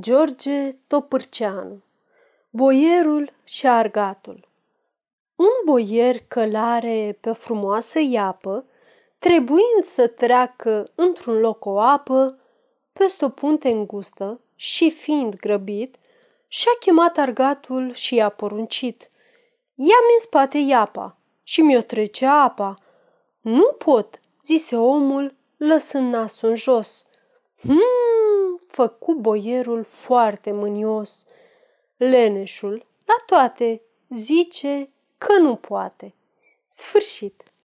George Topârceanu Boierul și argatul Un boier călare pe o frumoasă iapă, trebuind să treacă într-un loc o apă, peste o punte îngustă și fiind grăbit, și-a chemat argatul și i-a poruncit. Ia-mi în spate iapa și mi-o trece apa. Nu pot, zise omul, lăsând nasul în jos. Hmm, făcu boierul foarte mânios. Leneșul, la toate, zice că nu poate. Sfârșit.